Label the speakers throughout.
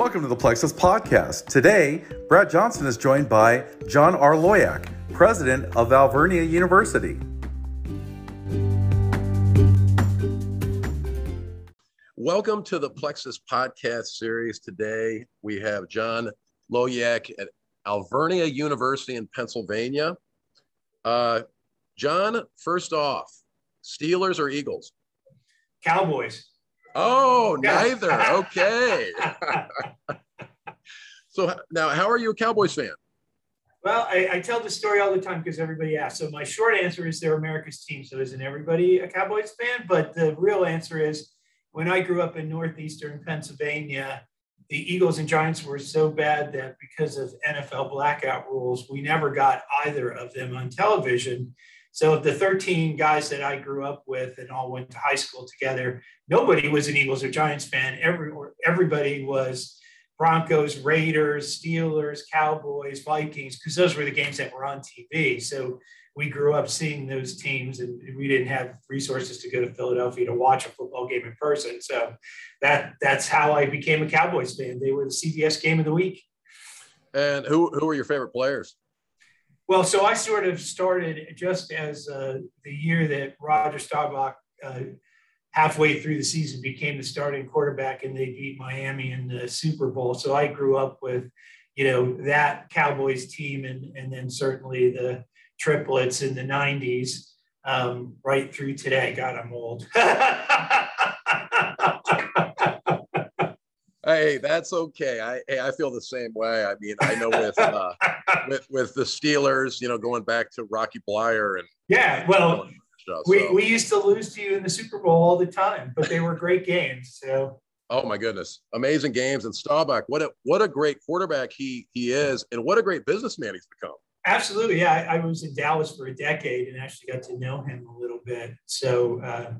Speaker 1: Welcome to the Plexuss Podcast. Today, Brad Johnson is joined by John R. Loyack, president of Alvernia University.
Speaker 2: Welcome to the Plexuss Podcast series. Today, we have John Loyack at Alvernia University in Pennsylvania. Uh, John, first off, Steelers or Eagles?
Speaker 3: Cowboys.
Speaker 2: Oh, neither. Okay. so now, how are you a Cowboys fan?
Speaker 3: Well, I, I tell the story all the time because everybody asks. So my short answer is they're America's team. So isn't everybody a Cowboys fan? But the real answer is when I grew up in northeastern Pennsylvania, the Eagles and Giants were so bad that because of NFL blackout rules, we never got either of them on television. So of the 13 guys that I grew up with and all went to high school together, nobody was an Eagles or Giants fan. Every, everybody was Broncos, Raiders, Steelers, Cowboys, Vikings, because those were the games that were on TV. So we grew up seeing those teams and we didn't have resources to go to Philadelphia to watch a football game in person. So that that's how I became a Cowboys fan. They were the CBS game of the week.
Speaker 2: And who, who were your favorite players?
Speaker 3: Well, so I sort of started just as uh, the year that Roger Staubach, uh, halfway through the season, became the starting quarterback, and they beat Miami in the Super Bowl. So I grew up with, you know, that Cowboys team, and and then certainly the triplets in the '90s, um, right through today. God, I'm old.
Speaker 2: Hey, that's okay. I hey, I feel the same way. I mean, I know with uh, with with the Steelers, you know, going back to Rocky Bleier and
Speaker 3: yeah, well, stuff, we so. we used to lose to you in the Super Bowl all the time, but they were great games. So.
Speaker 2: Oh my goodness, amazing games and Staubach. What a what a great quarterback he he is, and what a great businessman he's become.
Speaker 3: Absolutely, yeah. I, I was in Dallas for a decade and actually got to know him a little bit. So. Uh,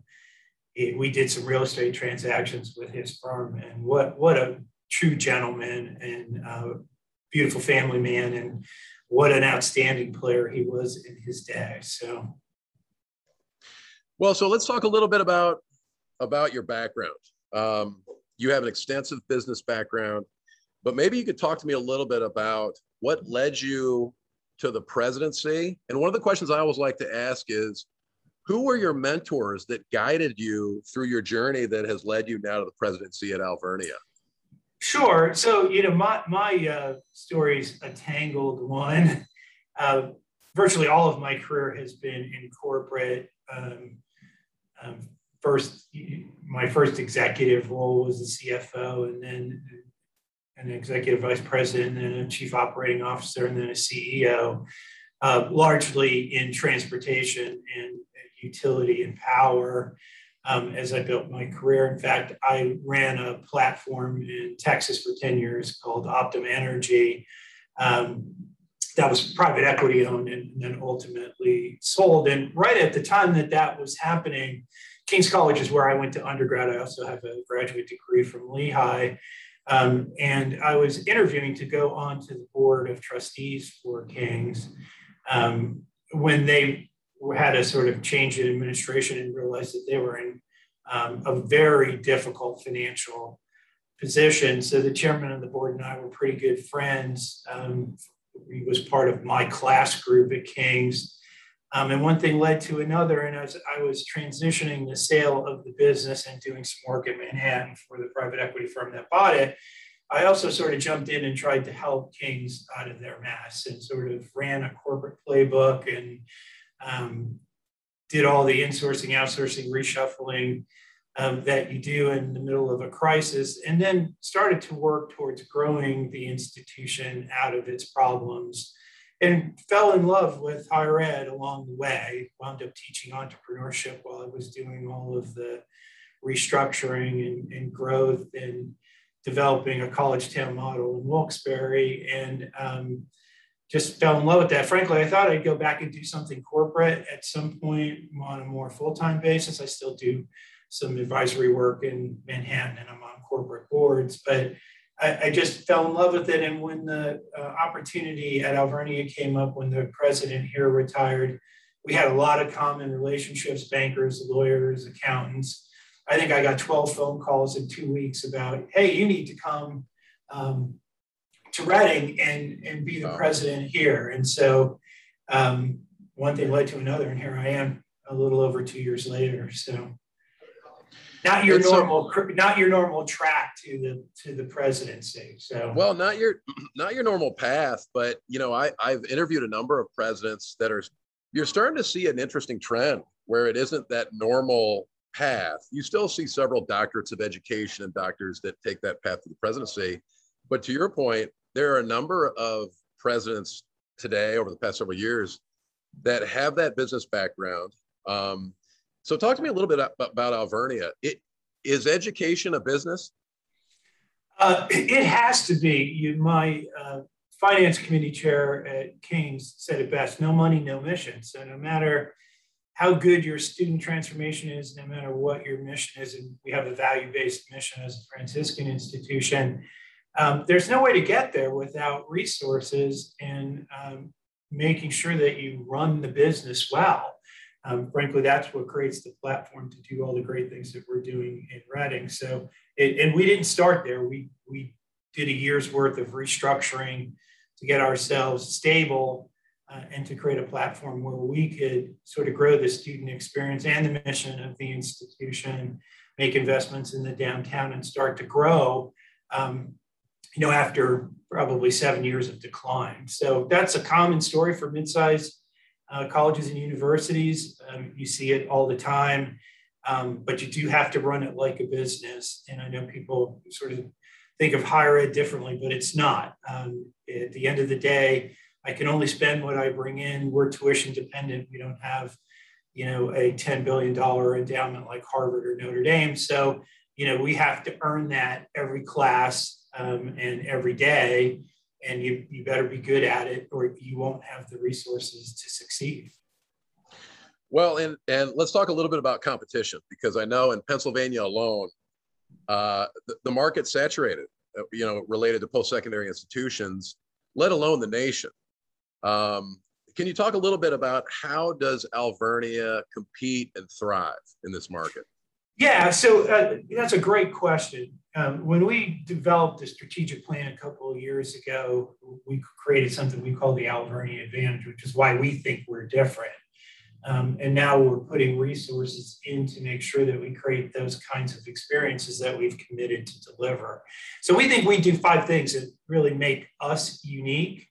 Speaker 3: we did some real estate transactions with his firm, and what what a true gentleman and beautiful family man, and what an outstanding player he was in his day. So,
Speaker 2: well, so let's talk a little bit about about your background. Um, you have an extensive business background, but maybe you could talk to me a little bit about what led you to the presidency. And one of the questions I always like to ask is who were your mentors that guided you through your journey that has led you now to the presidency at Alvernia?
Speaker 3: Sure. So, you know, my, my uh, story's a tangled one. Uh, virtually all of my career has been in corporate. Um, um, first, my first executive role was the CFO, and then an executive vice president, and a chief operating officer, and then a CEO, uh, largely in transportation and utility and power um, as I built my career. In fact, I ran a platform in Texas for 10 years called Optim Energy. Um, that was private equity owned and then ultimately sold. And right at the time that that was happening, King's College is where I went to undergrad. I also have a graduate degree from Lehigh. Um, and I was interviewing to go on to the board of trustees for King's um, when they had a sort of change in administration and realized that they were in um, a very difficult financial position. So the chairman of the board and I were pretty good friends. Um, he was part of my class group at King's. Um, and one thing led to another. And as I was transitioning the sale of the business and doing some work in Manhattan for the private equity firm that bought it, I also sort of jumped in and tried to help King's out of their mess and sort of ran a corporate playbook and um, did all the insourcing, outsourcing, reshuffling um, that you do in the middle of a crisis, and then started to work towards growing the institution out of its problems and fell in love with higher ed along the way. Wound up teaching entrepreneurship while I was doing all of the restructuring and, and growth and developing a college town model in Wilkes-Barre. And um, just fell in love with that. Frankly, I thought I'd go back and do something corporate at some point on a more full time basis. I still do some advisory work in Manhattan and I'm on corporate boards, but I, I just fell in love with it. And when the uh, opportunity at Alvernia came up, when the president here retired, we had a lot of common relationships bankers, lawyers, accountants. I think I got 12 phone calls in two weeks about, hey, you need to come um, to Reading and, and be the president here. And so um, one thing led to another, and here I am a little over two years later. So not your normal so, not your normal track to the to the presidency so
Speaker 2: well not your not your normal path but you know i i've interviewed a number of presidents that are you're starting to see an interesting trend where it isn't that normal path you still see several doctorates of education and doctors that take that path to the presidency but to your point there are a number of presidents today over the past several years that have that business background um, so talk to me a little bit about Alvernia. It, is education a business?
Speaker 3: Uh, it has to be. You, my uh, finance committee chair at King's said it best, no money, no mission. So no matter how good your student transformation is, no matter what your mission is, and we have a value-based mission as a Franciscan institution, um, there's no way to get there without resources and um, making sure that you run the business well. Um, frankly, that's what creates the platform to do all the great things that we're doing in Reading. So, it, and we didn't start there. We we did a year's worth of restructuring to get ourselves stable uh, and to create a platform where we could sort of grow the student experience and the mission of the institution, make investments in the downtown, and start to grow. Um, you know, after probably seven years of decline. So that's a common story for mid-sized uh, colleges and universities. Um, you see it all the time, um, but you do have to run it like a business. And I know people sort of think of higher ed differently, but it's not. Um, at the end of the day, I can only spend what I bring in. We're tuition dependent. We don't have, you know, a $10 billion endowment like Harvard or Notre Dame. So, you know, we have to earn that every class um, and every day and you, you better be good at it or you won't have the resources to succeed.
Speaker 2: Well, and, and let's talk a little bit about competition because I know in Pennsylvania alone, uh, the, the market's saturated, uh, you know, related to post-secondary institutions, let alone the nation. Um, can you talk a little bit about how does Alvernia compete and thrive in this market?
Speaker 3: Yeah, so uh, that's a great question. Um, when we developed the strategic plan a couple of years ago, we created something we call the Alvernia Advantage, which is why we think we're different. Um, and now we're putting resources in to make sure that we create those kinds of experiences that we've committed to deliver. So we think we do five things that really make us unique.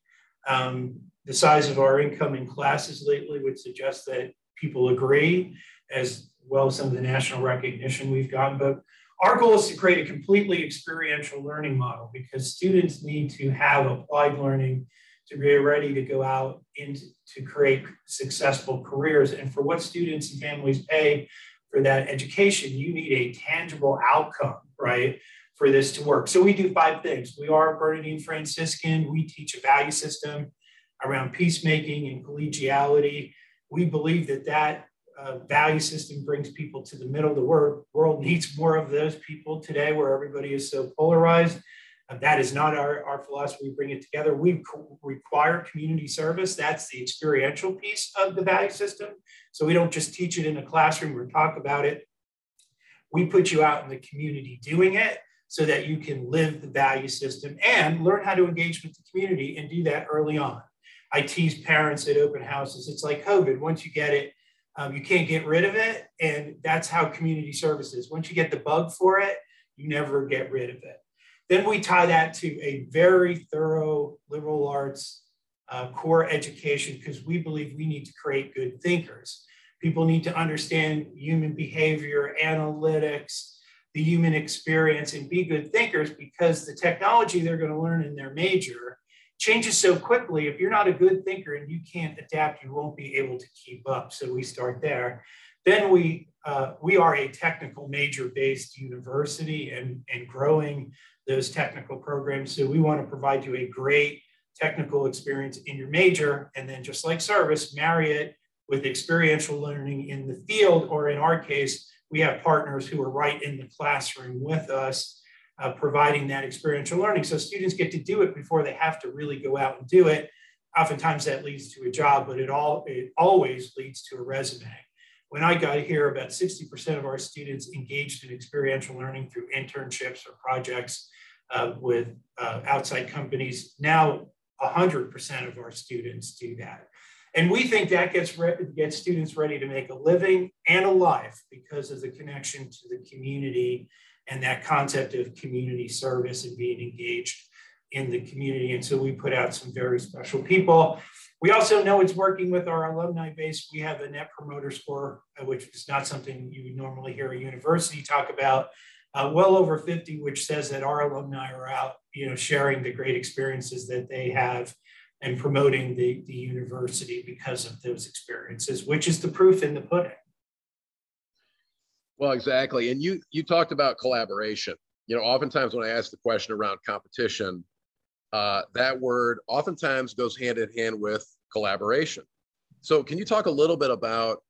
Speaker 3: Um, the size of our incoming classes lately would suggest that people agree, as well as some of the national recognition we've gotten. But our goal is to create a completely experiential learning model because students need to have applied learning to be ready to go out into to create successful careers. And for what students and families pay for that education, you need a tangible outcome, right? For this to work. So we do five things. We are Bernardine Franciscan. We teach a value system around peacemaking and collegiality. We believe that that uh, value system brings people to the middle. The world, world needs more of those people today where everybody is so polarized. Uh, that is not our, our philosophy. We bring it together. We co- require community service. That's the experiential piece of the value system. So we don't just teach it in a classroom or talk about it. We put you out in the community doing it so that you can live the value system and learn how to engage with the community and do that early on. I tease parents at open houses. It's like COVID. Once you get it, um, you can't get rid of it. And that's how community service is. Once you get the bug for it, you never get rid of it. Then we tie that to a very thorough liberal arts uh, core education because we believe we need to create good thinkers. People need to understand human behavior, analytics, the human experience, and be good thinkers because the technology they're going to learn in their major changes so quickly. If you're not a good thinker and you can't adapt, you won't be able to keep up. So we start there. Then we uh, we are a technical major based university and, and growing those technical programs. So we want to provide you a great technical experience in your major. And then just like service, marry it with experiential learning in the field, or in our case, we have partners who are right in the classroom with us uh, providing that experiential learning. So students get to do it before they have to really go out and do it. Oftentimes that leads to a job, but it all it always leads to a resume. When I got here, about 60% of our students engaged in experiential learning through internships or projects. uh, with uh, outside companies. Now, 100% of our students do that. And we think that gets, gets students ready to make a living and a life because of the connection to the community and that concept of community service and being engaged in the community. And so we put out some very special people. We also know it's working with our alumni base. We have a net promoter score, uh, which is not something you would normally hear a university talk about, uh, well over 50, which says that our alumni are out, you know, sharing the great experiences that they have and promoting the, the university because of those experiences, which is the proof in the pudding.
Speaker 2: Well, exactly. And you you talked about collaboration. You know, oftentimes when I ask the question around competition, uh, that word oftentimes goes hand in hand with collaboration. So, can you talk a little bit about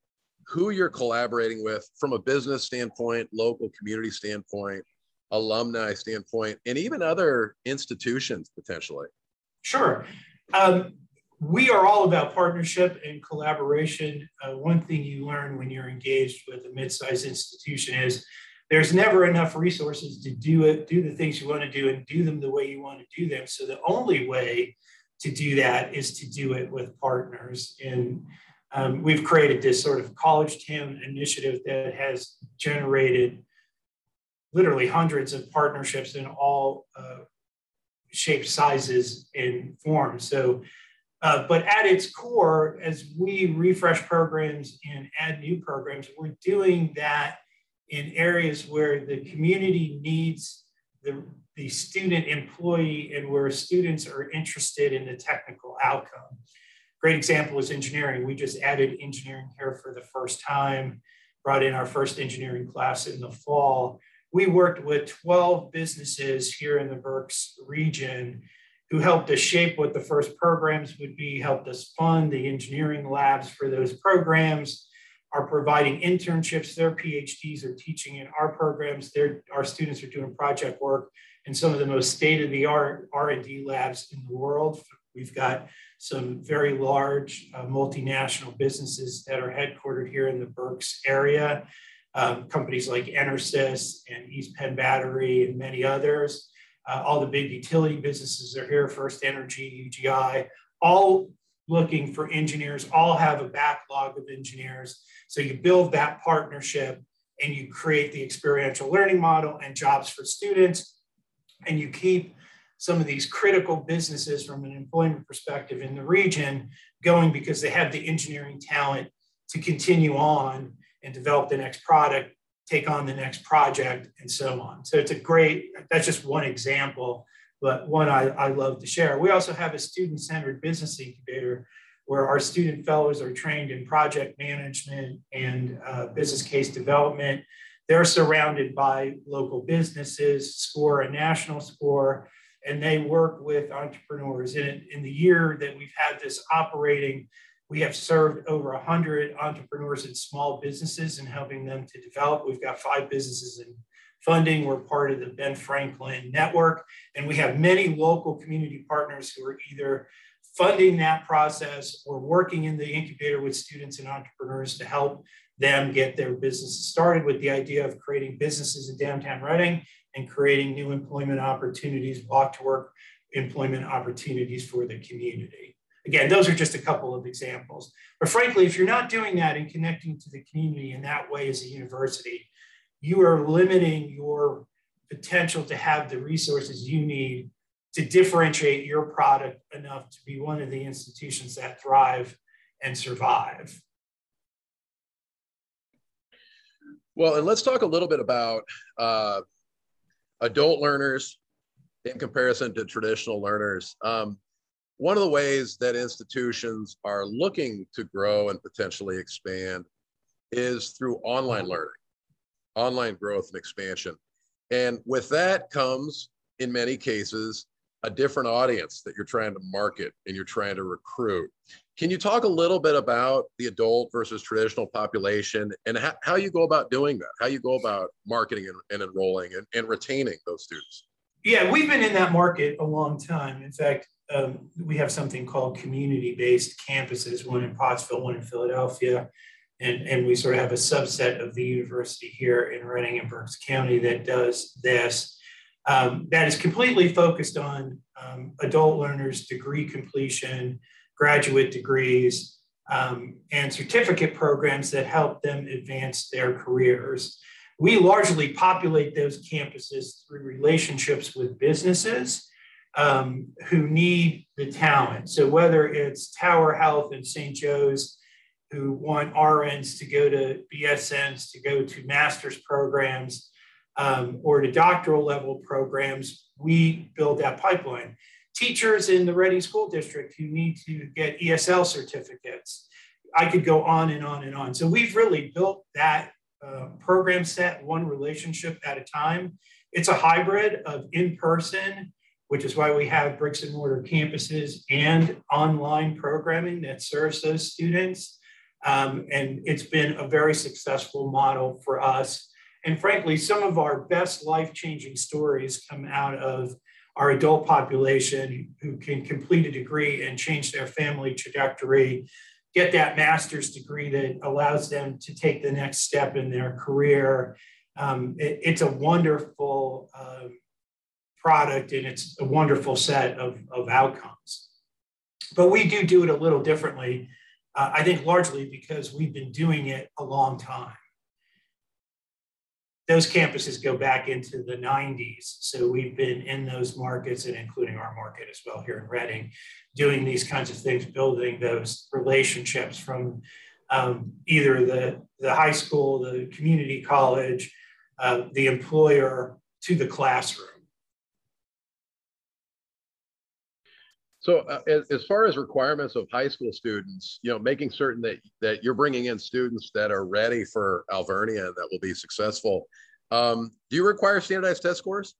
Speaker 2: who you're collaborating with from a business standpoint, local community standpoint, alumni standpoint, and even other institutions potentially?
Speaker 3: Sure. Um, we are all about partnership and collaboration. Uh, one thing you learn when you're engaged with a mid-sized institution is there's never enough resources to do it, do the things you want to do and do them the way you want to do them. So the only way to do that is to do it with partners. And um, we've created this sort of college town initiative that has generated literally hundreds of partnerships in all uh, shapes, sizes, and forms. So, uh, but at its core, as we refresh programs and add new programs, we're doing that in areas where the community needs the, the student employee and where students are interested in the technical outcome. Great example is engineering. We just added engineering here for the first time, brought in our first engineering class in the fall. We worked with 12 businesses here in the Berks region who helped us shape what the first programs would be, helped us fund the engineering labs for those programs, are providing internships. Their PhDs are teaching in our programs. Our students are doing project work in some of the most state-of-the-art R&D labs in the world. We've got some very large uh, multinational businesses that are headquartered here in the Berks area. Um, companies like Enersys and East Penn Battery and many others. Uh, all the big utility businesses are here, First Energy, UGI, all looking for engineers, all have a backlog of engineers. So you build that partnership and you create the experiential learning model and jobs for students. And you keep some of these critical businesses from an employment perspective in the region going because they have the engineering talent to continue on and develop the next product, take on the next project, and so on. So it's a great, that's just one example but one I, I love to share. We also have a student-centered business incubator where our student fellows are trained in project management and uh, business case development. They're surrounded by local businesses, score a national score, and they work with entrepreneurs. In, in the year that we've had this operating, we have served over 100 entrepreneurs and small businesses and helping them to develop. We've got five businesses in funding. We're part of the Ben Franklin Network, and we have many local community partners who are either funding that process or working in the incubator with students and entrepreneurs to help them get their businesses started with the idea of creating businesses in downtown Reading and creating new employment opportunities, walk to work employment opportunities for the community. Again, those are just a couple of examples. But frankly, if you're not doing that and connecting to the community in that way as a university, you are limiting your potential to have the resources you need to differentiate your product enough to be one of the institutions that thrive and survive.
Speaker 2: Well, and let's talk a little bit about uh, adult learners in comparison to traditional learners. Um, one of the ways that institutions are looking to grow and potentially expand is through online learning online growth and expansion. And with that comes, in many cases, a different audience that you're trying to market and you're trying to recruit. Can you talk a little bit about the adult versus traditional population and how, you go about doing that? How you go about marketing and, and enrolling and, and retaining those students?
Speaker 3: Yeah, we've been in that market a long time. In fact, um, we have something called community based campuses, one in Pottsville, one in Philadelphia and, and we sort of have a subset of the university here in Reading and Berks County that does this. um, that is completely focused on um, adult learners' degree completion, graduate degrees, um, and certificate programs that help them advance their careers. We largely populate those campuses through relationships with businesses um, who need the talent. So whether it's Tower Health and St. Joe's, who want RNs to go to BSNs, to go to master's programs, um, or to doctoral level programs, we build that pipeline. Teachers in the Reading School District who need to get ESL certificates. I could go on and on and on. So we've really built that uh, program set one relationship at a time. It's a hybrid of in person which is why we have bricks and mortar campuses and online programming that serves those students. Um, and it's been a very successful model for us. And frankly, some of our best life changing stories come out of our adult population who can complete a degree and change their family trajectory, get that master's degree that allows them to take the next step in their career. Um, it, it's a wonderful uh, product and it's a wonderful set of, of outcomes. But we do do it a little differently, uh, I think largely because we've been doing it a long time. Those campuses go back into the 90s. So we've been in those markets and including our market as well here in Reading, doing these kinds of things, building those relationships from um, either the, the high school, the community college, uh, the employer to the classroom.
Speaker 2: So uh, as, as, far as requirements of high school students, you know, making certain that that you're bringing in students that are ready for Alvernia and that will be successful. Um, do you require standardized test scores?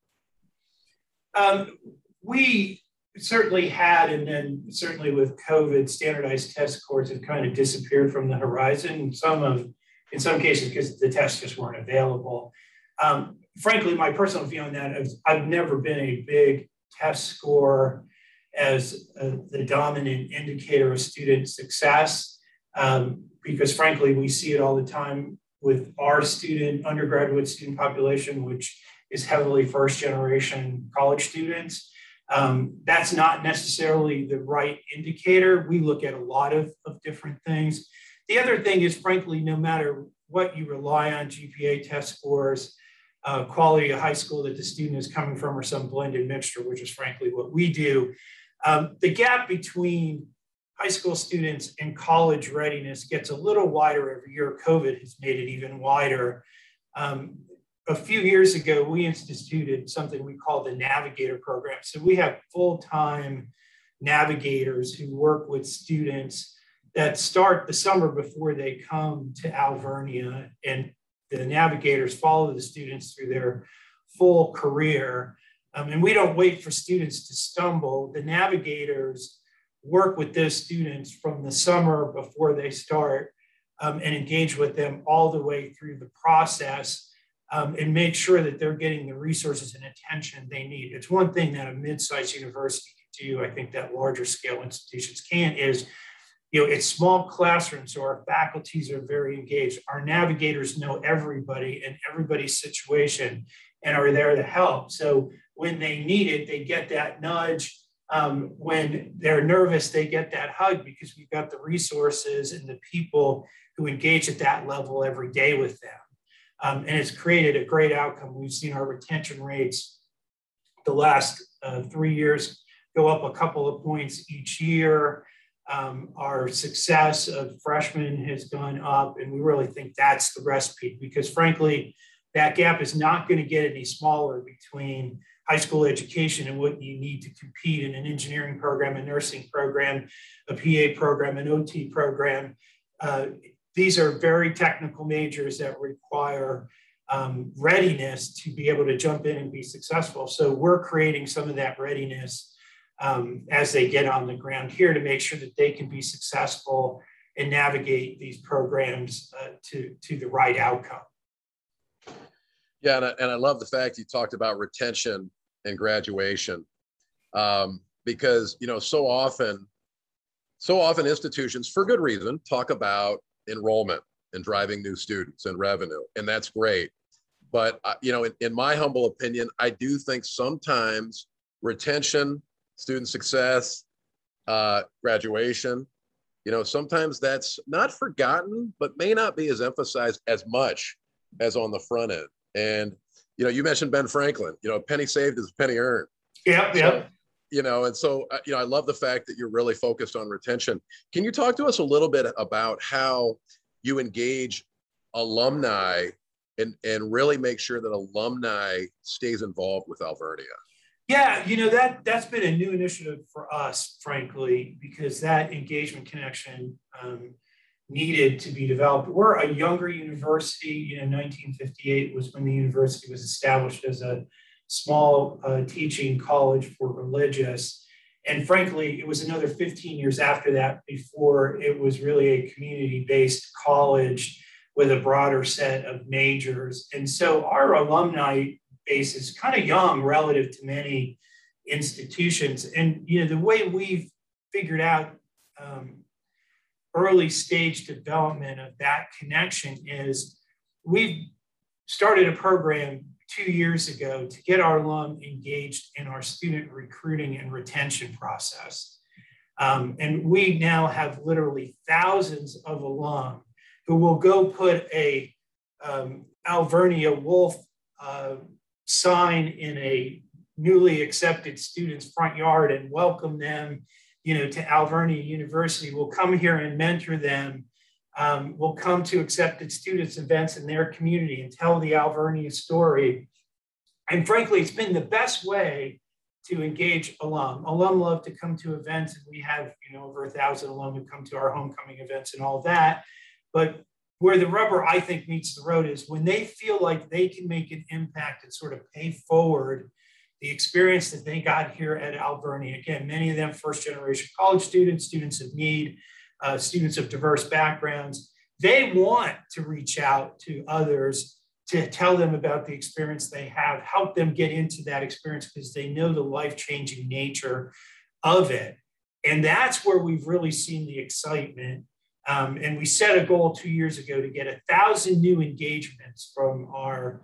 Speaker 3: Um, we certainly had, and then certainly with COVID, standardized test scores have kind of disappeared from the horizon. Some of, in some cases, because the tests just weren't available. Um, frankly, my personal view on that is I've never been a big test score as a, the dominant indicator of student success. Um, because frankly we see it all the time with our student undergraduate student population which is heavily first generation college students. Um, that's not necessarily the right indicator. We look at a lot of, of different things. The other thing is frankly no matter what you rely on gpa test scores uh, quality of high school that the student is coming from or some blended mixture which is frankly what we do um, the gap between high school students and college readiness gets a little wider every year. COVID has made it even wider. Um, a few years ago, we instituted something we call the Navigator Program. So we have full-time navigators who work with students that start the summer before they come to Alvernia and the navigators follow the students through their full career um, and we don't wait for students to stumble. The navigators work with those students from the summer before they start um, and engage with them all the way through the process um, and make sure that they're getting the resources and attention they need. It's one thing that a mid-sized university can do, I think that larger scale institutions can, is you know, it's small classrooms, so our faculties are very engaged. Our navigators know everybody and everybody's situation and are there to help. So when they need it, they get that nudge. Um, when they're nervous, they get that hug because we've got the resources and the people who engage at that level every day with them. Um, and it's created a great outcome. We've seen our retention rates the last uh, three years go up a couple of points each year. Um, our success of freshmen has gone up, and we really think that's the recipe because, frankly, that gap is not going to get any smaller between high school education and what you need to compete in an engineering program, a nursing program, a PA program, an OT program. Uh, these are very technical majors that require um, readiness to be able to jump in and be successful. So we're creating some of that readiness um, as they get on the ground here to make sure that they can be successful and navigate these programs uh, to, to the right outcome.
Speaker 2: Yeah, and I, and I love the fact you talked about retention and graduation um, because you know so often so often institutions for good reason talk about enrollment and driving new students and revenue and that's great But uh, you know, in, in my humble opinion, I do think sometimes retention, student success, uh, graduation, you know, sometimes that's not forgotten, but may not be as emphasized as much as on the front end. And you know, you mentioned Ben Franklin. You know, a penny saved is a penny earned.
Speaker 3: Yeah, so, yeah.
Speaker 2: You know, and so uh, you know, I love the fact that you're really focused on retention. Can you talk to us a little bit about how you engage alumni and and really make sure that alumni stays involved with Alvernia?
Speaker 3: Yeah, you know that that's been a new initiative for us, frankly, because that engagement connection um, needed to be developed. We're a younger university. You know, 1958 was when the university was established as a small uh, teaching college for religious. And frankly, it was another 15 years after that before it was really a community based college with a broader set of majors. And so our alumni base is kind of young relative to many institutions. And you know, the way we've figured out um, early stage development of that connection is we've started a program two years ago to get our alum engaged in our student recruiting and retention process. Um, and we now have literally thousands of alum who will go put a um, Alvernia Wolf uh, sign in a newly accepted student's front yard and welcome them you know, to Alvernia University. We'll come here and mentor them. Um, we'll come to accepted students events in their community and tell the Alvernia story. And frankly, it's been the best way to engage alum. Alum love to come to events, and we have you know over a thousand alum who come to our homecoming events and all that. But where the rubber, I think, meets the road is when they feel like they can make an impact and sort of pay forward the experience that they got here at Alvernia. Again, many of them first generation college students, students of need, uh, students of diverse backgrounds. They want to reach out to others to tell them about the experience they have, help them get into that experience because they know the life changing nature of it. And that's where we've really seen the excitement. Um, and we set a goal two years ago to get a thousand new engagements from our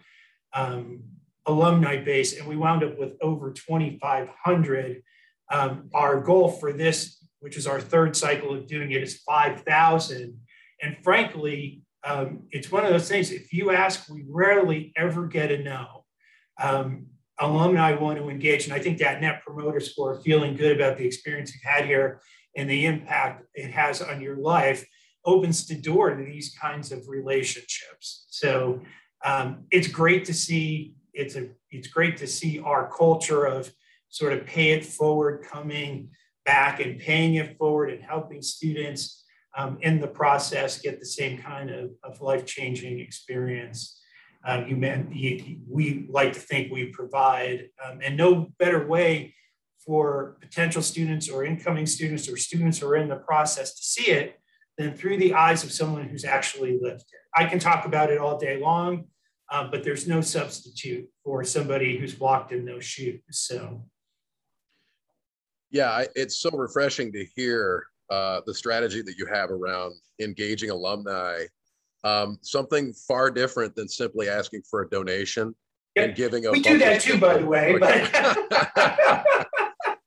Speaker 3: um, alumni base, and we wound up with over 2,500. Um, our goal for this, which is our third cycle of doing it, is 5,000. And frankly, um, it's one of those things, if you ask, we rarely ever get a no. Um, alumni want to engage, and I think that net promoter score, feeling good about the experience you've had here and the impact it has on your life, opens the door to these kinds of relationships. So um, it's great to see it's a it's great to see our culture of sort of pay it forward coming back and paying it forward and helping students um, in the process get the same kind of, of life-changing experience um, you meant you, we like to think we provide um, and no better way for potential students or incoming students or students who are in the process to see it than through the eyes of someone who's actually lived it. I can talk about it all day long uh, but there's no substitute for somebody who's walked in those shoes. So,
Speaker 2: yeah, it's so refreshing to hear uh, the strategy that you have around engaging alumni. Um, something far different than simply asking for a donation yeah, and giving a.
Speaker 3: We do that too, by the way. But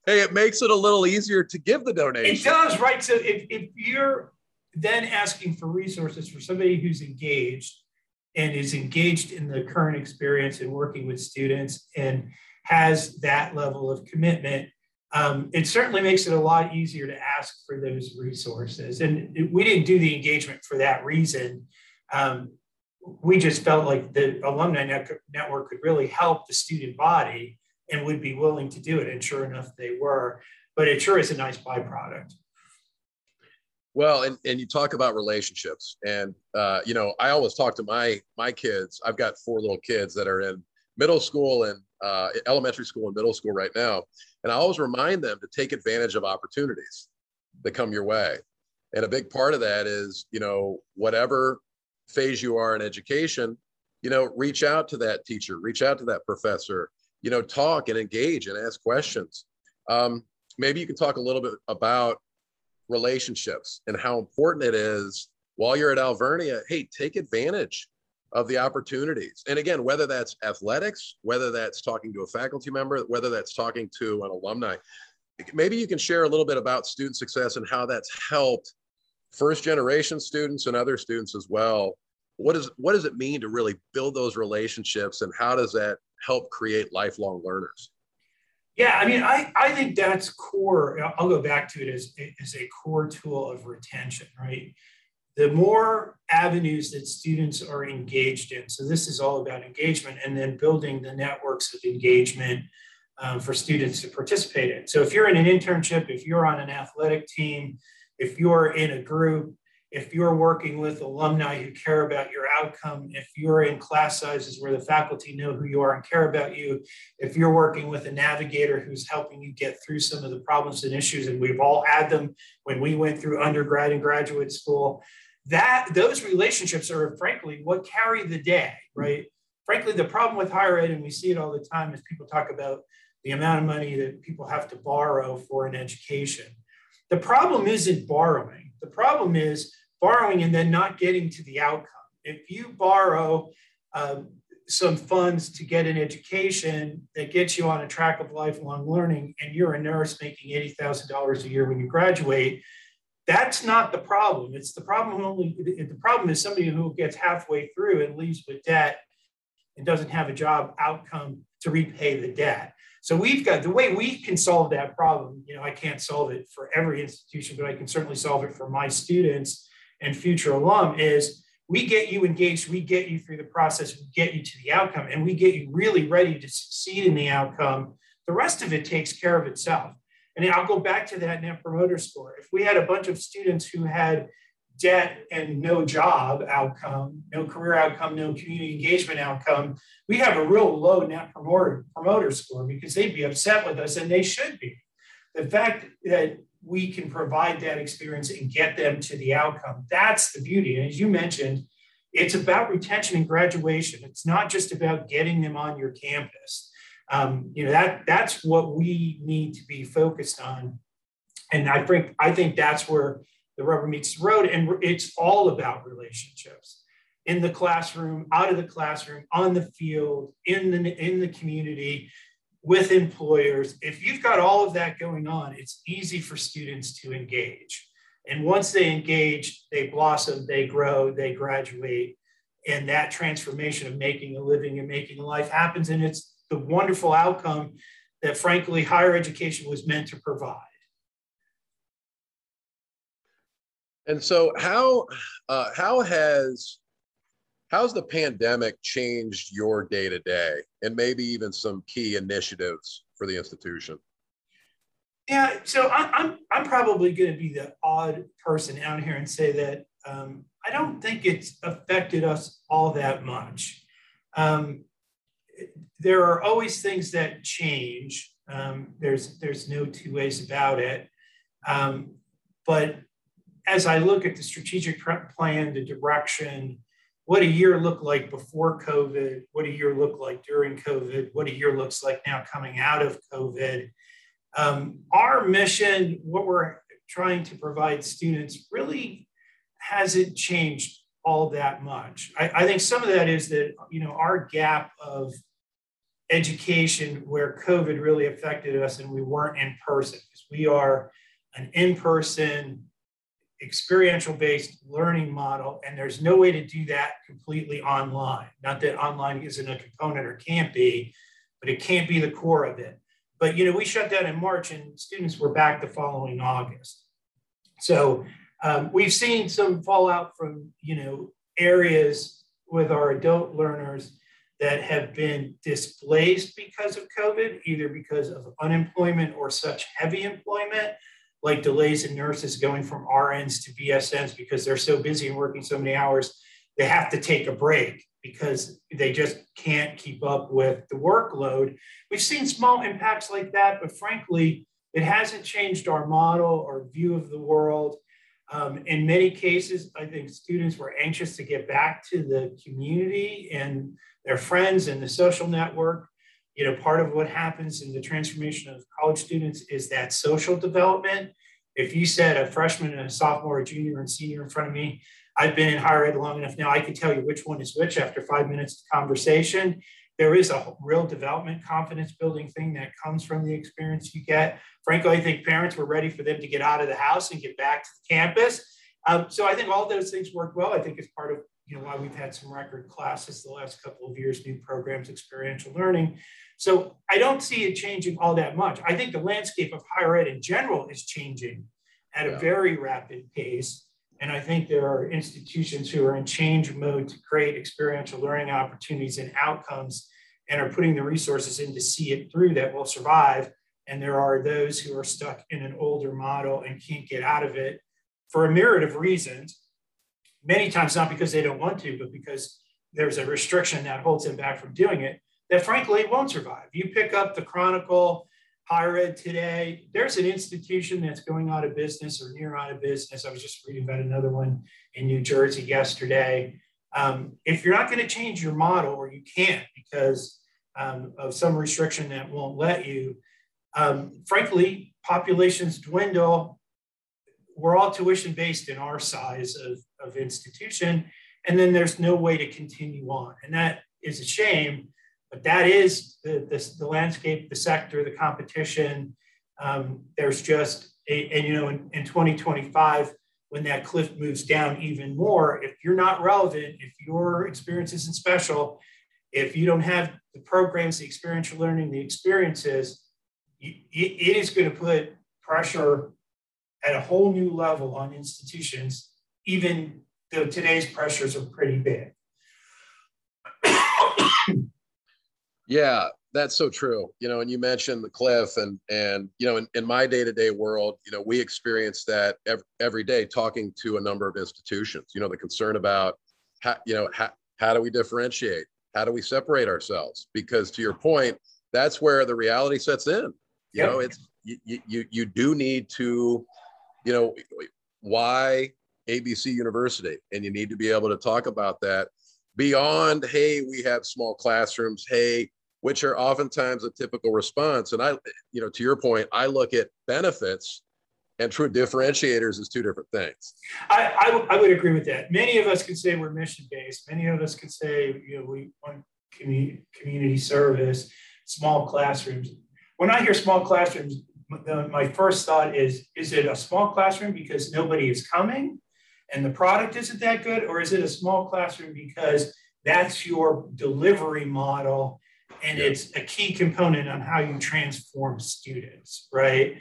Speaker 2: hey, it makes it a little easier to give the donation.
Speaker 3: It does, right? So if, if you're then asking for resources for somebody who's engaged and is engaged in the current experience and working with students and has that level of commitment, um, it certainly makes it a lot easier to ask for those resources. And we didn't do the engagement for that reason. Um, we just felt like the alumni net- network could really help the student body and would be willing to do it. And sure enough, they were. But it sure is a nice byproduct.
Speaker 2: Well, and, and you talk about relationships, and uh, you know, I always talk to my my kids. I've got four little kids that are in middle school and uh, elementary school and middle school right now, and I always remind them to take advantage of opportunities that come your way. And a big part of that is, you know, whatever phase you are in education, you know, reach out to that teacher, reach out to that professor, you know, talk and engage and ask questions. Um, maybe you can talk a little bit about relationships and how important it is while you're at Alvernia. Hey, take advantage of the opportunities. And again, whether that's athletics, whether that's talking to a faculty member, whether that's talking to an alumni, maybe you can share a little bit about student success and how that's helped first generation students and other students as well. What is what does it mean to really build those relationships and how does that help create lifelong learners?
Speaker 3: Yeah, I mean, I, I think that's core. I'll go back to it as, as a core tool of retention, right? The more avenues that students are engaged in, so this is all about engagement and then building the networks of engagement um, for students to participate in. So if you're in an internship, if you're on an athletic team, if you're in a group, if you're working with alumni who care about your outcome, if you're in class sizes where the faculty know who you are and care about you, if you're working with a navigator who's helping you get through some of the problems and issues, and we've all had them when we went through undergrad and graduate school, that those relationships are frankly what carry the day, right? Frankly, the problem with higher ed, and we see it all the time, is people talk about the amount of money that people have to borrow for an education. The problem isn't borrowing. The problem is borrowing and then not getting to the outcome. If you borrow um, some funds to get an education that gets you on a track of lifelong learning and you're a nurse making $80,000 a year when you graduate, that's not the problem. It's the problem only, the problem is somebody who gets halfway through and leaves with debt and doesn't have a job outcome to repay the debt. So we've got the way we can solve that problem. You know, I can't solve it for every institution, but I can certainly solve it for my students and future alum is we get you engaged, we get you through the process, we get you to the outcome, and we get you really ready to succeed in the outcome. The rest of it takes care of itself. And I'll go back to that net promoter score. If we had a bunch of students who had debt and no job outcome, no career outcome, no community engagement outcome, we have a real low net promoter, promoter score because they'd be upset with us and they should be. The fact that we can provide that experience and get them to the outcome. That's the beauty. And as you mentioned, it's about retention and graduation. It's not just about getting them on your campus. Um, you know that that's what we need to be focused on, and I think I think that's where the rubber meets the road. And it's all about relationships in the classroom, out of the classroom, on the field, in the in the community with employers. If you've got all of that going on, it's easy for students to engage. And once they engage, they blossom, they grow, they graduate. And that transformation of making a living and making a life happens. And it's the wonderful outcome that, frankly, higher education was meant to provide.
Speaker 2: And so, how uh, how has how's the pandemic changed your day to day and maybe even some key initiatives for the institution?
Speaker 3: Yeah, so I, I'm I'm probably going to be the odd person out here and say that um, I don't think it's affected us all that much. Um, there are always things that change. Um, there's there's no two ways about it. Um, but as I look at the strategic plan, the direction, what a year looked like before COVID, what a year looked like during COVID, what a year looks like now coming out of COVID. Um, our mission, what we're trying to provide students, really hasn't changed all that much. I, I think some of that is that you know our gap of education where COVID really affected us and we weren't in person because we are an in-person experiential based learning model, and there's no way to do that completely online. Not that online isn't a component or can't be, but it can't be the core of it. But you know, we shut down in March, and students were back the following August. So um, we've seen some fallout from you know areas with our adult learners that have been displaced because of COVID, either because of unemployment or such heavy employment, like delays in nurses going from RNs to BSNs because they're so busy and working so many hours, they have to take a break because they just can't keep up with the workload. We've seen small impacts like that, but frankly, it hasn't changed our model or view of the world. Um, in many cases, I think students were anxious to get back to the community and their friends and the social network you know, part of what happens in the transformation of college students is that social development. If you said a freshman and a sophomore, a junior and senior in front of me, I've been in higher ed long enough now, I can tell you which one is which after five minutes of conversation. There is a real development confidence building thing that comes from the experience you get. Frankly, I think parents were ready for them to get out of the house and get back to the campus. Um, so I think all those things work well. I think it's part of you know why we've had some record classes the last couple of years, new programs, experiential learning. So I don't see it changing all that much. I think the landscape of higher ed in general is changing at a very rapid pace. And I think there are institutions who are in change mode to create experiential learning opportunities and outcomes and are putting the resources in to see it through that will survive. And there are those who are stuck in an older model and can't get out of it for a myriad of reasons. Many times, not because they don't want to, but because there's a restriction that holds them back from doing it that frankly won't survive. You pick up the Chronicle, higher ed today, there's an institution that's going out of business or near out of business. I was just reading about another one in New Jersey yesterday. Um, if you're not going to change your model, or you can't because um, of some restriction that won't let you, um, frankly, populations dwindle. We're all tuition based in our size of, of institution, and then there's no way to continue on. And that is a shame but that is the, the, the landscape, the sector, the competition. Um, there's just, a, and you know, in, in 2025, when that cliff moves down even more, if you're not relevant, if your experience isn't special, if you don't have the programs, the experiential learning, the experiences, it is going to put pressure at a whole new level on institutions, even though today's pressures are pretty big.
Speaker 2: Yeah, that's so true. You know, and you mentioned the cliff, and and you know, in, in my day to day world, you know, we experience that every, every day talking to a number of institutions. You know, the concern about how you know how how do we differentiate? How do we separate ourselves? Because to your point, that's where the reality sets in. You yep. know, it's you, you you do need to, you know, why ABC University, and you need to be able to talk about that beyond. Hey, we have small classrooms. Hey, which are oftentimes a typical response. And I, you know, to your point, I look at benefits and true differentiators as two different things.
Speaker 3: I, I, w- I would agree with that. Many of us can say we're mission based. Many of us can say, you know, we want community service, small classrooms. When I hear small classrooms, my first thought is, is it a small classroom because nobody is coming and the product isn't that good? Or is it a small classroom because that's your delivery model and yeah. it's a key component on how you transform students, right?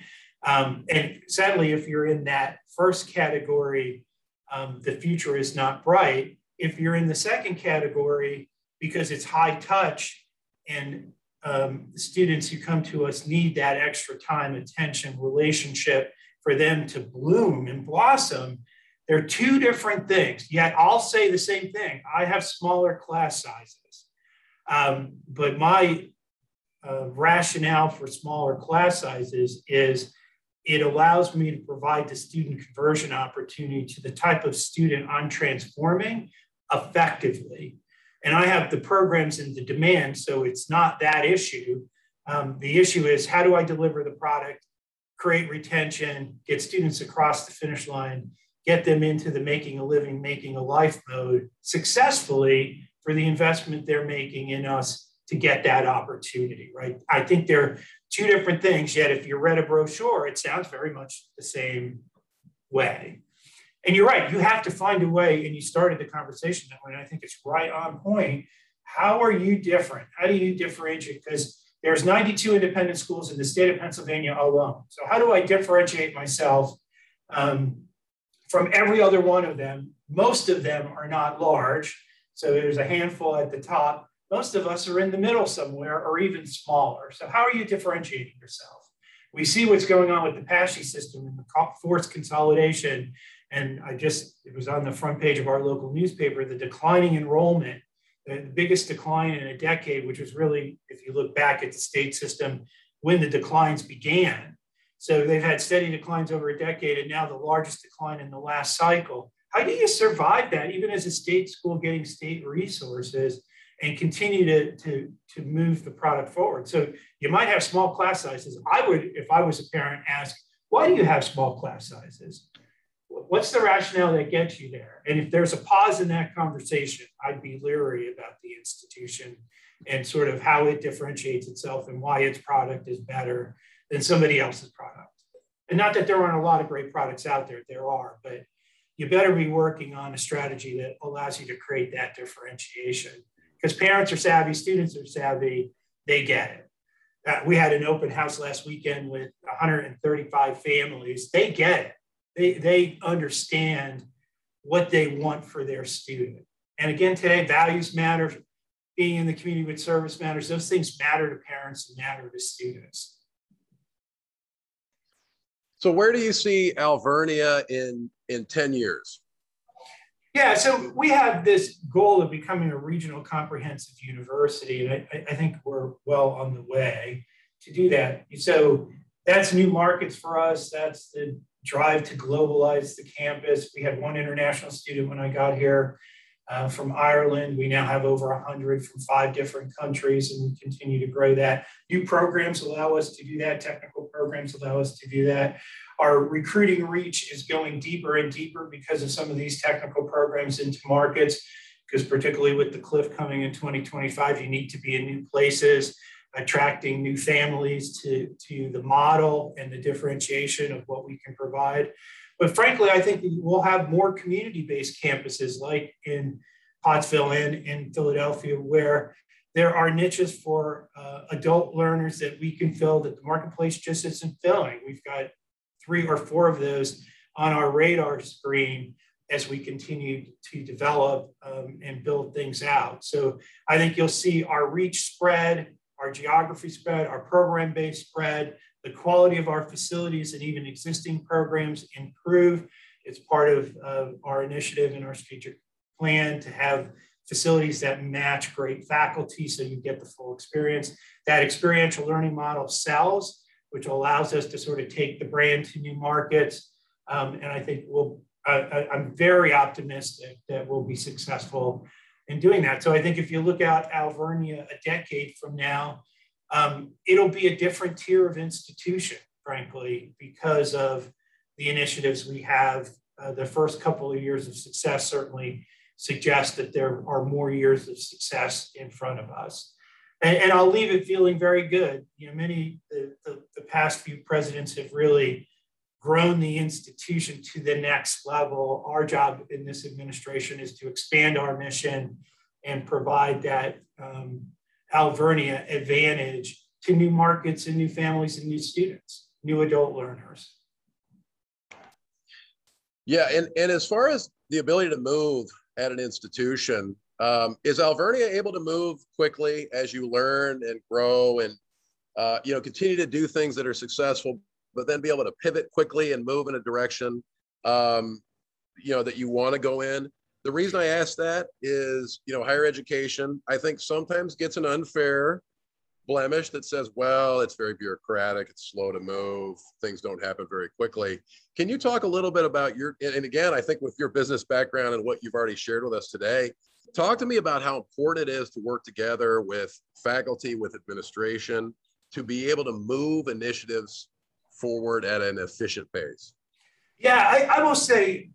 Speaker 3: Um, and sadly, if you're in that first category, um, the future is not bright. If you're in the second category, because it's high touch and um, students who come to us need that extra time, attention, relationship for them to bloom and blossom. They're two different things, yet I'll say the same thing. I have smaller class sizes. Um, but my uh, rationale for smaller class sizes is it allows me to provide the student conversion opportunity to the type of student I'm transforming effectively. And I have the programs and the demand, so it's not that issue. Um, the issue is how do I deliver the product, create retention, get students across the finish line, get them into the making a living, making a life mode successfully for the investment they're making in us to get that opportunity, right? I think they're two different things, yet if you read a brochure, it sounds very much the same way. And you're right, you have to find a way, and you started the conversation that way, and I think it's right on point. How are you different? How do you differentiate? Because there's 92 independent schools in the state of Pennsylvania alone. So how do I differentiate myself um, from every other one of them? Most of them are not large. So there's a handful at the top. Most of us are in the middle somewhere or even smaller. So how are you differentiating yourself? We see what's going on with the PASSHE system and the forced consolidation. And I just, it was on the front page of our local newspaper, the declining enrollment, the biggest decline in a decade, which was really, if you look back at the state system, when the declines began. So they've had steady declines over a decade, and now the largest decline in the last cycle. How do you survive that, even as a state school getting state resources and continue to, to, to move the product forward? So you might have small class sizes. I would, if I was a parent, ask, why do you have small class sizes? What's the rationale that gets you there? And if there's a pause in that conversation, I'd be leery about the institution and sort of how it differentiates itself and why its product is better than somebody else's product. And not that there aren't a lot of great products out there, there are, but you better be working on a strategy that allows you to create that differentiation. Because parents are savvy, students are savvy, they get it. Uh, we had an open house last weekend with 135 families. They get it. They, they understand what they want for their student. And again, today, values matter. Being in the community with service matters. Those things matter to parents and matter to students.
Speaker 2: So where do you see Alvernia in in 10 years?
Speaker 3: Yeah, so we have this goal of becoming a regional comprehensive university, and I, I think we're well on the way to do that. So that's new markets for us. That's the drive to globalize the campus. We had one international student when I got here uh, from Ireland. We now have over 100 from five different countries, and we continue to grow that. New programs allow us to do that. Technical programs allow us to do that. Our recruiting reach is going deeper and deeper because of some of these technical programs into markets, because particularly with the cliff coming in 2025, you need to be in new places attracting new families to, to the model and the differentiation of what we can provide. But frankly, I think we'll have more community-based campuses like in Pottsville and in Philadelphia, where there are niches for uh, adult learners that we can fill that the marketplace just isn't filling. We've got three or four of those on our radar screen as we continue to develop um, and build things out. So I think you'll see our reach spread, our geography spread, our program based spread, the quality of our facilities and even existing programs improve. It's part of uh, our initiative and our strategic plan to have facilities that match great faculty so you get the full experience. That experiential learning model sells, which allows us to sort of take the brand to new markets. Um, and I think we'll, I, I'm very optimistic that we'll be successful in doing that. So I think if you look out Alvernia a decade from now, um, it'll be a different tier of institution, frankly, because of the initiatives we have. Uh, the first couple of years of success certainly suggest that there are more years of success in front of us. And, and I'll leave it feeling very good. You know, many the, the, the past few presidents have really grown the institution to the next level. Our job in this administration is to expand our mission and provide that um, Alvernia advantage to new markets and new families and new students, new adult learners.
Speaker 2: Yeah, and, and as far as the ability to move at an institution, um, is Alvernia able to move quickly as you learn and grow and uh, you know continue to do things that are successful, but then be able to pivot quickly and move in a direction um, you know that you want to go in? the reason I ask that is, you know, higher education, I think sometimes gets an unfair blemish that says, well, it's very bureaucratic, it's slow to move, things don't happen very quickly. Can you talk a little bit about your, and again, I think with your business background and what you've already shared with us today, talk to me about how important it is to work together with faculty, with administration, to be able to move initiatives forward at an efficient pace.
Speaker 3: Yeah, I, I will say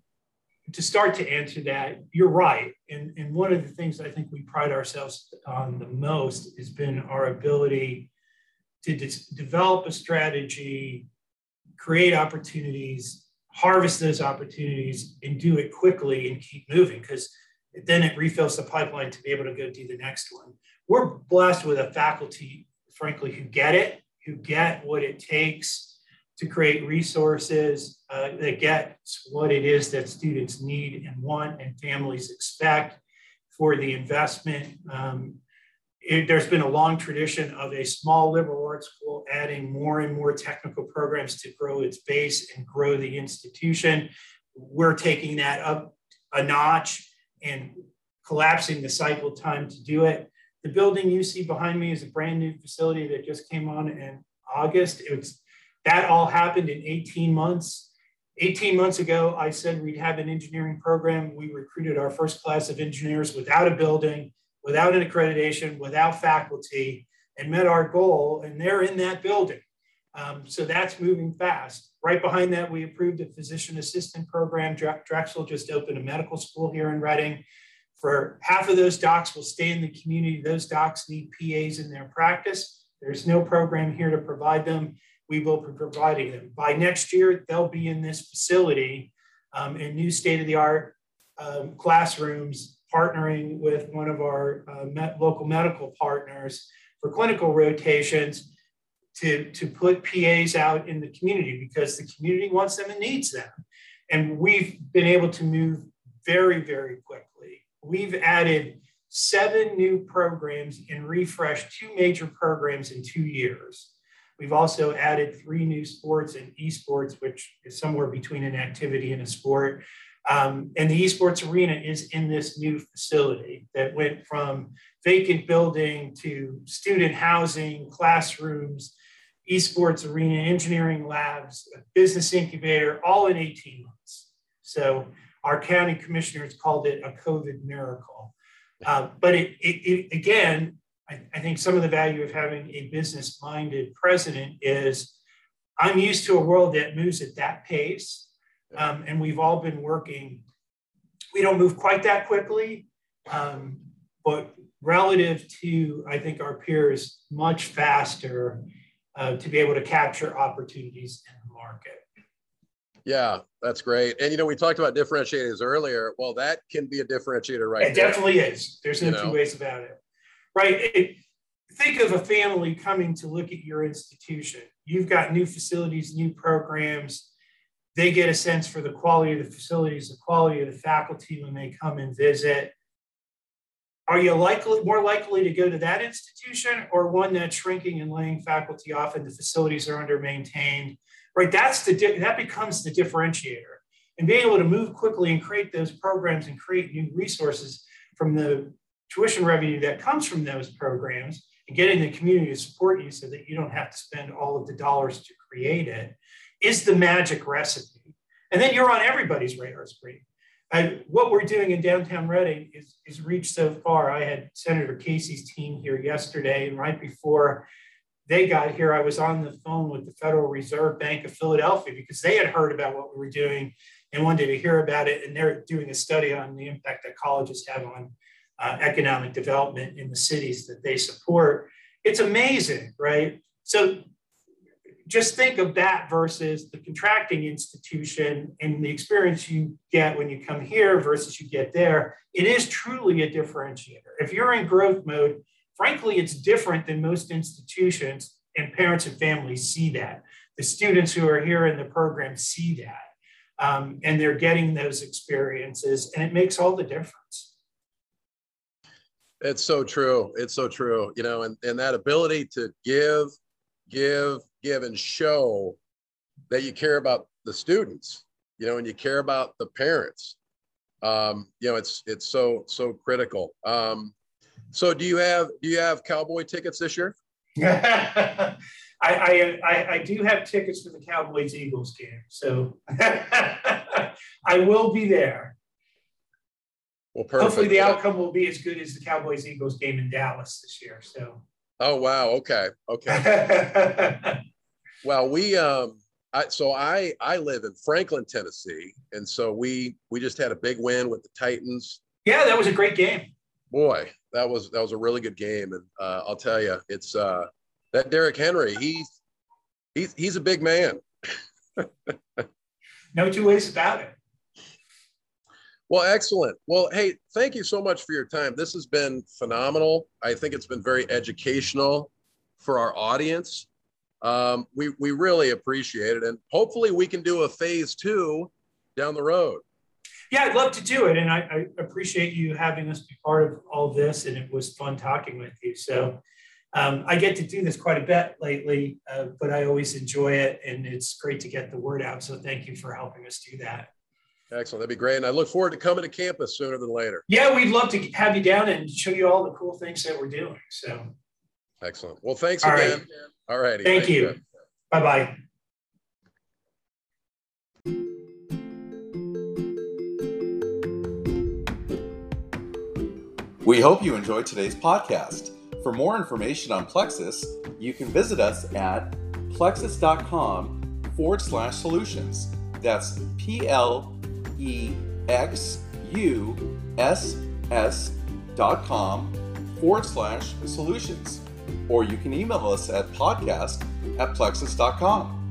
Speaker 3: to start to answer that, you're right. And, and one of the things I think we pride ourselves on the most has been our ability to develop a strategy, create opportunities, harvest those opportunities, and do it quickly and keep moving because then it refills the pipeline to be able to go do the next one. We're blessed with a faculty, frankly, who get it, who get what it takes to create resources uh, that gets what it is that students need and want and families expect for the investment. Um, it, there's been a long tradition of a small liberal arts school adding more and more technical programs to grow its base and grow the institution. We're taking that up a notch and collapsing the cycle time to do it. The building you see behind me is a brand new facility that just came on in August. It's that all happened in 18 months. 18 months ago, I said we'd have an engineering program. We recruited our first class of engineers without a building, without an accreditation, without faculty, and met our goal. And they're in that building. Um, so that's moving fast. Right behind that, we approved a physician assistant program. Drexel just opened a medical school here in Reading. For half of those docs will stay in the community. Those docs need PAs in their practice. There's no program here to provide them. We will be providing them. By next year, they'll be in this facility um, in new state-of-the-art um, classrooms, partnering with one of our uh, met local medical partners for clinical rotations to, to put PAs out in the community because the community wants them and needs them. And we've been able to move very, very quickly. We've added seven new programs and refreshed two major programs in two years. We've also added three new sports and esports, which is somewhere between an activity and a sport. Um, and the esports arena is in this new facility that went from vacant building to student housing, classrooms, esports arena, engineering labs, a business incubator, all in 18 months. So our county commissioners called it a COVID miracle. Uh, but it, it, it again, I, I, think some of the value of having a business minded president is I'm used to a world that moves at that pace. Um, and we've all been working. We don't move quite that quickly, um, but relative to, I think, our peers, much faster uh, to be able to capture opportunities in the market.
Speaker 2: Yeah, that's great. And you know, we talked about differentiators earlier. Well, that can be a differentiator, right?
Speaker 3: It there. definitely is. There's no you two ways about it. Right. It, think of a family coming to look at your institution. You've got new facilities, new programs. They get a sense for the quality of the facilities, the quality of the faculty when they come and visit. Are you likely more likely to go to that institution or one that's shrinking and laying faculty off and the facilities are under maintained? Right, that's the that becomes the differentiator. And being able to move quickly and create those programs and create new resources from the tuition revenue that comes from those programs and getting the community to support you so that you don't have to spend all of the dollars to create it is the magic recipe. And then you're on everybody's radar screen. What we're doing in downtown Reading is, is reached so far. I had Senator Casey's team here yesterday, and right before they got here, I was on the phone with the Federal Reserve Bank of Philadelphia because they had heard about what we were doing and wanted to hear about it. And they're doing a study on the impact that colleges have on uh, economic development in the cities that they support. It's amazing, right? So just think of that versus the contracting institution and the experience you get when you come here versus you get there. It is truly a differentiator. If you're in growth mode, frankly, it's different than most institutions, and parents and families see that. The students who are here in the program see that, um, and they're getting those experiences, and it makes all the difference.
Speaker 2: It's so true. It's so true. You know, and, and that ability to give, give, give and show that you care about the students, you know, and you care about the parents. Um, you know, it's it's so so critical. Um, so do you have do you have cowboy tickets this year?
Speaker 3: I, I, I, I do have tickets for the Cowboys Eagles game, so I will be there.
Speaker 2: Well, perfect.
Speaker 3: Hopefully, the outcome will be as good as the Cowboys Eagles game in Dallas this year. So.
Speaker 2: Oh wow! Okay. Okay. Well, we um I, so I I live in Franklin, Tennessee, and so we we just had a big win with the Titans.
Speaker 3: Yeah, that was a great game.
Speaker 2: Boy, that was that was a really good game, and uh, I'll tell you, it's uh, that Derrick Henry. He's he's he's a big man.
Speaker 3: no two ways about it.
Speaker 2: Well, excellent. Well, hey, thank you so much for your time. This has been phenomenal. I think it's been very educational for our audience um, we, we really appreciate it. And hopefully we can do a phase two down the road.
Speaker 3: Yeah, I'd love to do it. And I, I appreciate you having us be part of all this. And it was fun talking with you. So um, I get to do this quite a bit lately, uh, but I always enjoy it. And it's great to get the word out. So thank you for helping us do that.
Speaker 2: Excellent. That'd be great. And I look forward to coming to campus sooner than later.
Speaker 3: Yeah, we'd love to have you down and show you all the cool things that we're doing. So
Speaker 2: excellent. Well, thanks all again. Right. All righty.
Speaker 3: Thank you. Bye bye.
Speaker 1: We hope you enjoyed today's podcast. For more information on Plexuss, you can visit us at plexuss.com forward slash solutions. That's P L E X U S S dot com forward slash solutions. Or you can email us at podcast at plexuss.com.